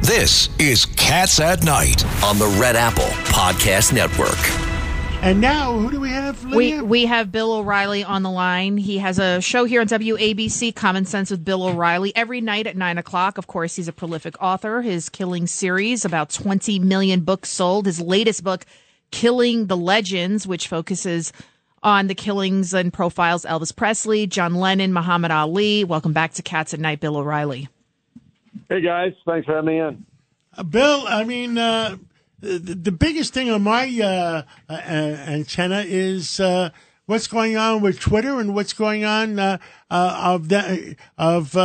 This is Cats at Night on the Red Apple Podcast Network. And now, who do we have? We we have Bill O'Reilly on the line. He has a show here on WABC, Common Sense with Bill O'Reilly, every night at nine o'clock. Of course, he's a prolific author. His Killing series, about twenty million books sold. His latest book, Killing the Legends, which focuses on the killings and profiles Elvis Presley, John Lennon, Muhammad Ali. Welcome back to Cats at Night, Bill O'Reilly. Hey guys, thanks for having me in. Uh, Bill, I mean, uh, the, the biggest thing on my uh, uh, antenna is uh, what's going on with Twitter and what's going on uh, of the, of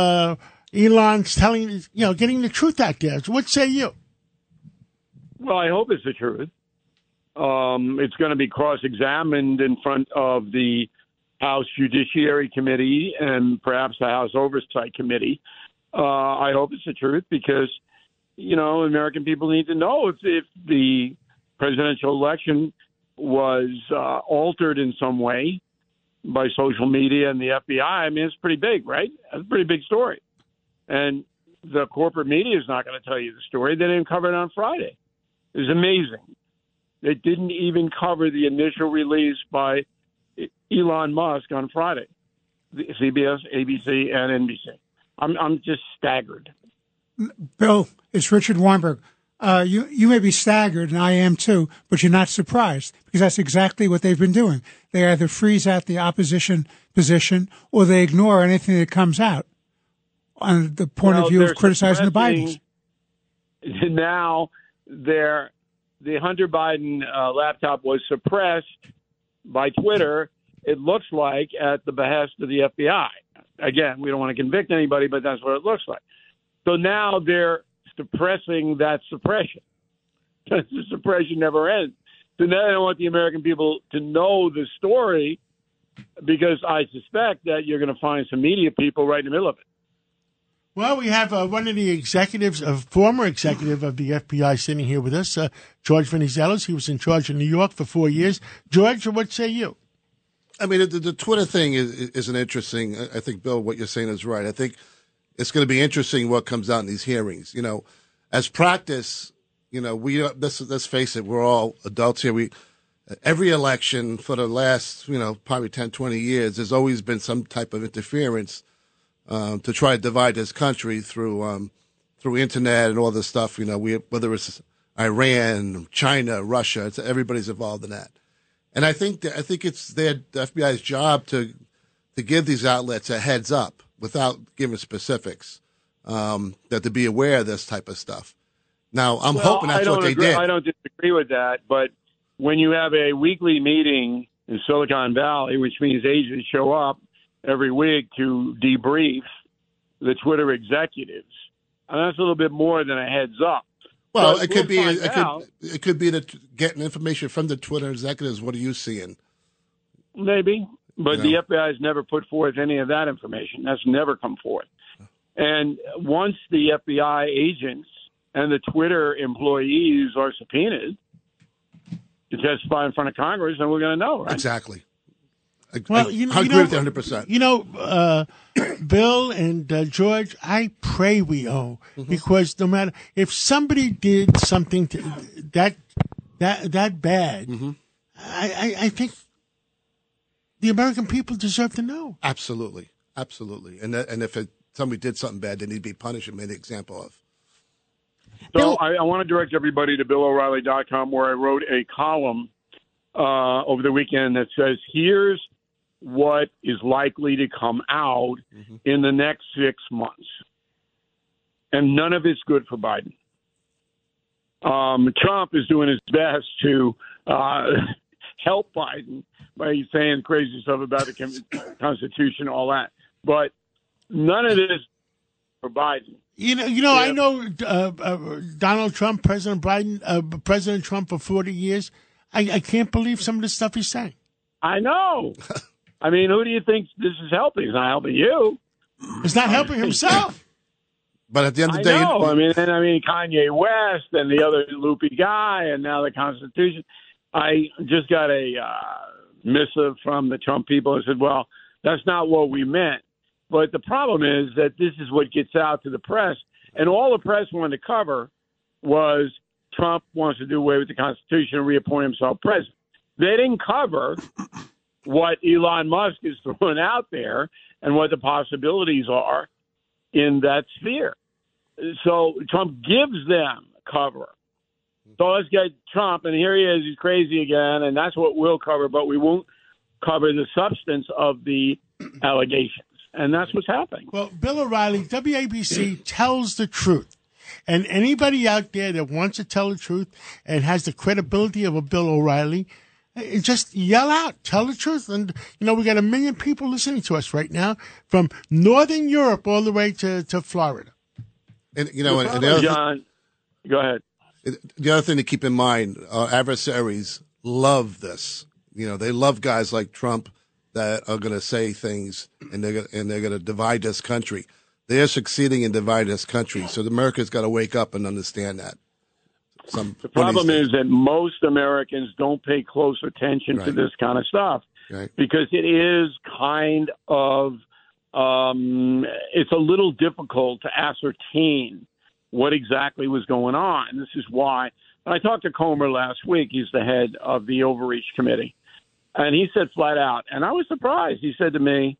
Elon's telling you know getting the truth out there. So what say you? Well, I hope it's the truth. Um, it's going to be cross-examined in front of the House Judiciary Committee and perhaps the House Oversight Committee. Uh, I hope it's the truth because, you know, American people need to know if, if the presidential election was uh, altered in some way by social media and the FBI. I mean, it's pretty big, right? That's a pretty big story. And the corporate media is not going to tell you the story. They didn't cover it on Friday. It was amazing. They didn't even cover the initial release by Elon Musk on Friday, CBS, ABC, and NBC. I'm I'm just staggered. Bill, it's Richard Weinberg. Uh, you you may be staggered, and I am too, but you're not surprised because that's exactly what they've been doing. They either freeze out the opposition position or they ignore anything that comes out on the point well, of view of criticizing the Bidens. Now, they're, the Hunter Biden uh, laptop was suppressed by Twitter. It looks like at the behest of the FBI again, we don't want to convict anybody, but that's what it looks like. So now they're suppressing that suppression. the suppression never ends. So now don't want the American people to know the story because I suspect that you're going to find some media people right in the middle of it. Well, we have uh, one of the executives, a former executive of the FBI, sitting here with us, uh, George Venizelos. He was in charge of New York for four years. George, what say you? I mean, the, the Twitter thing is, is an interesting. I think, Bill, what you're saying is right. I think it's going to be interesting what comes out in these hearings. You know, as practice, you know, we let's let's face it, we're all adults here. We every election for the last, you know, probably 10, 20 years, there's always been some type of interference um, to try to divide this country through um, through internet and all this stuff. You know, we whether it's Iran, China, Russia, it's, everybody's involved in that. And I think that, I think it's their the FBI's job to to give these outlets a heads up without giving specifics um, that to be aware of this type of stuff. Now, I'm well, hoping that's what they agree, did. I don't disagree with that, but when you have a weekly meeting in Silicon Valley, which means agents show up every week to debrief the Twitter executives, and that's a little bit more than a heads up. Well, But it could we'll be it out. could it could be that getting information from the Twitter executives. What are you seeing? Maybe, but No. the FBI has never put forth any of that information. That's never come forth. And once the FBI agents and the Twitter employees are subpoenaed to testify in front of Congress, then we're going to know, right? Exactly. I, Well, I, you, I you agree know, with you 100. percent You know, uh, Bill and uh, George, I pray we owe Mm-hmm. because no matter if somebody did something to, that that that bad, Mm-hmm. I, I I think the American people deserve to know. Absolutely, absolutely. And that, and if it, somebody did something bad, they need to be punished and made an example of. So I, I want to direct everybody to BillO'Reilly.com where I wrote a column uh, over the weekend that says, here's what is likely to come out in the next six months. And none of it's good for Biden. Um, Trump is doing his best to uh, help Biden by saying crazy stuff about the Constitution, all that. But none of this for Biden. You know, you know, I know uh, uh, Donald Trump, President Biden, uh, President Trump for forty years. I, I can't believe some of the stuff he's saying. I know. I mean, who do you think this is helping? It's not helping you. It's not helping himself. But at the end of the day, know. I mean, and I mean Kanye West and the other loopy guy, and now the Constitution. I just got a uh, missive from the Trump people and said, "Well, that's not what we meant." But the problem is that this is what gets out to the press, and all the press wanted to cover was Trump wants to do away with the Constitution and reappoint himself president. They didn't cover what Elon Musk is throwing out there and what the possibilities are in that sphere. So Trump gives them cover. So let's get Trump, and here he is. He's crazy again, and that's what we'll cover, but we won't cover the substance of the allegations. And that's what's happening. Well, Bill O'Reilly, WABC tells the truth. And anybody out there that wants to tell the truth and has the credibility of a Bill O'Reilly, just yell out, tell the truth. And, you know, we got a million people listening to us right now from Northern Europe all the way to, to Florida. and, you know, and, and the, other, John, go ahead. the other thing to keep in mind, our adversaries love this. You know, they love guys like Trump that are going to say things and they're gonna, and they're going to divide this country. They are succeeding in dividing this country. So America's got to wake up and understand that. Some The problem is that most Americans don't pay close attention to this kind of stuff Right. because it is kind of um, it's a little difficult to ascertain what exactly was going on. This is why I talked to Comer last week. He's the head of the Overreach Committee, and he said flat out, and I was surprised. He said to me,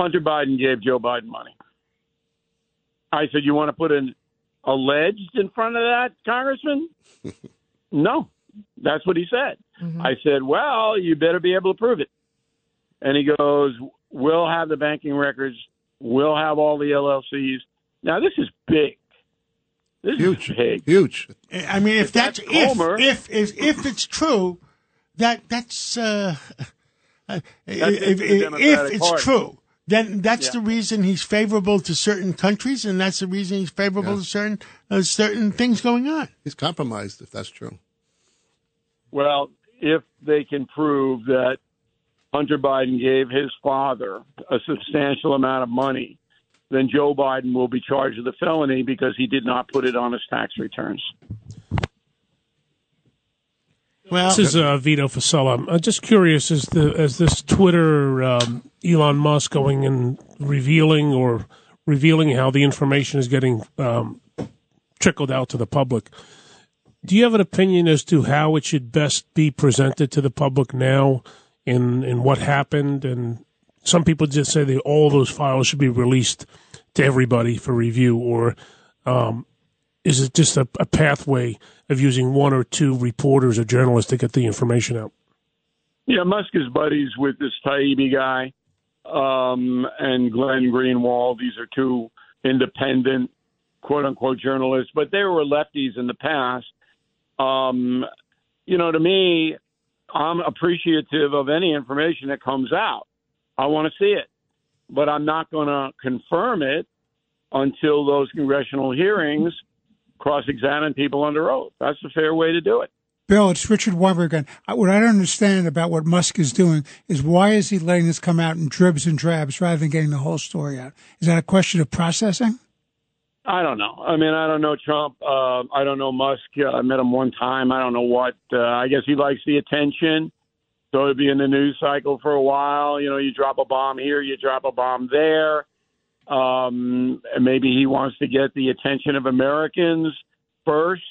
"Hunter Biden gave Joe Biden money." I said, "You want to put an alleged in front of that, Congressman?" no, that's what he said. I said, "Well, you better be able to prove it." And he goes, "We'll have the banking records. We'll have all the LLCs." Now this is big. This huge, is huge. I mean, if, that's, that's if, Comer- if if if it's true, that that's uh, if, into if, it's Party. true, then that's Yeah. the reason he's favorable to certain countries, and that's the reason he's favorable to certain uh, certain things going on. He's compromised if that's true. Well, if they can prove that Hunter Biden gave his father a substantial amount of money, then Joe Biden will be charged with a felony because he did not put it on his tax returns. Well, This is uh, Vito Fossella. I'm just curious as the as this Twitter um, Elon Musk going and revealing or revealing how the information is getting um, trickled out to the public. Do you have an opinion as to how it should best be presented to the public now, in in what happened? And some people just say that all those files should be released to everybody for review, or um, is it just a, a pathway of using one or two reporters or journalists to get the information out? Yeah, Musk is buddies with this Taibbi guy um, and Glenn Greenwald. These are two independent, quote unquote, journalists, but they were lefties in the past. Um, you know, to me, I'm appreciative of any information that comes out. I want to see it, but I'm not going to confirm it until those congressional hearings cross examine people under oath. That's the fair way to do it. Bill, it's Richard Weinberg again. What I don't understand about what Musk is doing is why is he letting this come out in dribs and drabs rather than getting the whole story out? Is that a question of processing? I don't know. I mean, I don't know Trump. Uh, I don't know Musk. Uh, I met him one time. I don't know what. Uh, I guess he likes the attention. So it'd be in the news cycle for a while. You know, you drop a bomb here, you drop a bomb there. Um, maybe he wants to get the attention of Americans first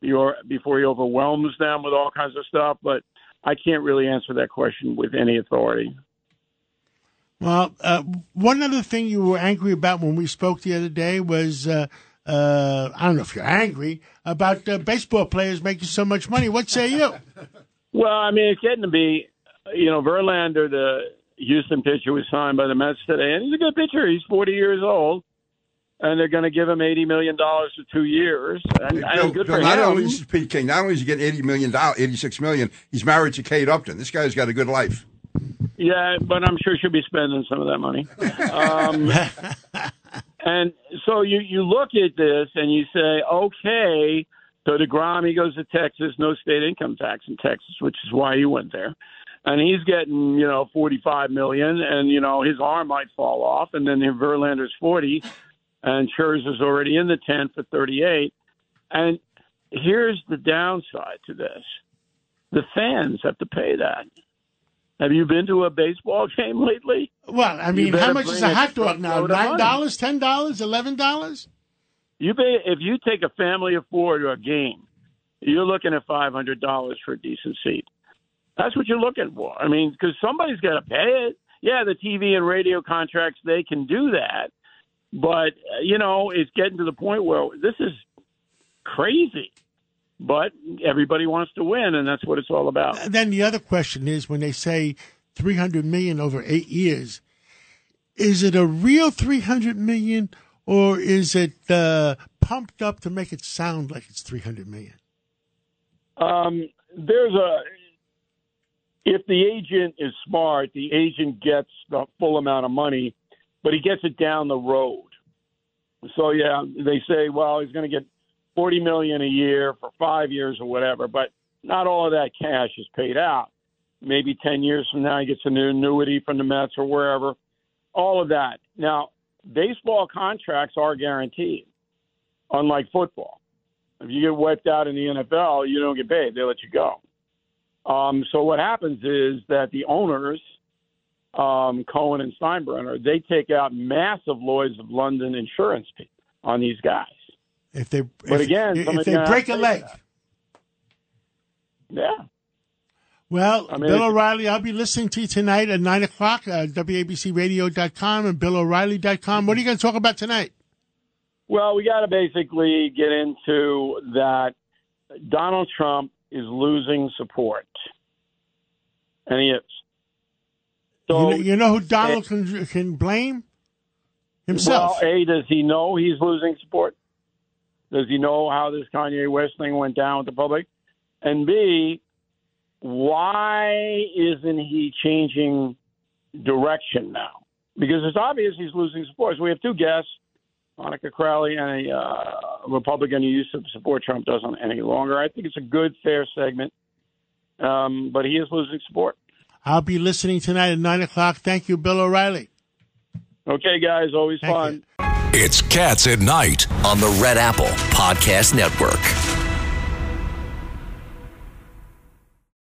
before before he overwhelms them with all kinds of stuff. But I can't really answer that question with any authority. Well, uh, one other thing you were angry about when we spoke the other day was uh, uh, I don't know if you're angry about uh, baseball players making so much money. What say you? Well, I mean, it's getting to be, you know, Verlander, the Houston pitcher, was signed by the Mets today, and he's a good pitcher. He's 40 years old, and they're going to give him 80 million dollars for two years, and, and Bill, good Bill, for not him. only is Pete King, not only is he getting eighty million dollars, eighty six million, he's married to Kate Upton. This guy's got a good life. Yeah, but I'm sure she'll be spending some of that money. Um, And so you you look at this and you say, okay, so DeGrom he goes to Texas, no state income tax in Texas, which is why he went there. And he's getting, you know, forty five million and you know, his arm might fall off and then Verlander's forty and Scherzer's already in the ten for thirty eight. And here's the downside to this. The fans have to pay that. Have you been to a baseball game lately? Well, I mean, how much is a hot dog now? Nine dollars, ten dollars, eleven dollars? You pay if you take a family of four to a game, you're looking at five hundred dollars for a decent seat. That's what you're looking for. I mean, because somebody's got to pay it. Yeah, the TV and radio contracts they can do that, but uh, you know it's getting to the point where this is crazy. But everybody wants to win, and that's what it's all about. And then the other question is when they say three hundred million over eight years, is it a real three hundred million or is it uh, pumped up to make it sound like it's three hundred million? Um, there's a if the agent is smart, the agent gets the full amount of money, but he gets it down the road. So yeah, they say, well, he's going to get forty million a year for five years or whatever, but not all of that cash is paid out. Maybe ten years from now, he gets an annuity from the Mets or wherever. All of that. Now, baseball contracts are guaranteed, unlike football. If you get wiped out in the NFL, you don't get paid; they let you go. Um, so what happens is that the owners, um, Cohen and Steinbrenner, they take out massive Lloyd's of London insurance on these guys. If they, But if, again, if they break a have to pay leg. that. Yeah. Well, I mean, Bill O'Reilly, I'll be listening to you tonight at 9 o'clock, uh, WABCRadio.com and BillO'Reilly.com. What are you going to talk about tonight? Well, we got to basically get into that. Donald Trump is losing support, and he is. So you, know, you know who Donald can, can blame? Himself. Well, a does he know he's losing support? Does he know how this Kanye West thing went down with the public? And B, why isn't he changing direction now? Because it's obvious he's losing support. So we have two guests, Monica Crowley and a uh, Republican who used to support Trump doesn't any longer. I think it's a good, fair segment, um, but he is losing support. I'll be listening tonight at 9 o'clock. Thank you, Bill O'Reilly. Okay, guys, always fun. It's Cats at Night on the Red Apple Podcast Network.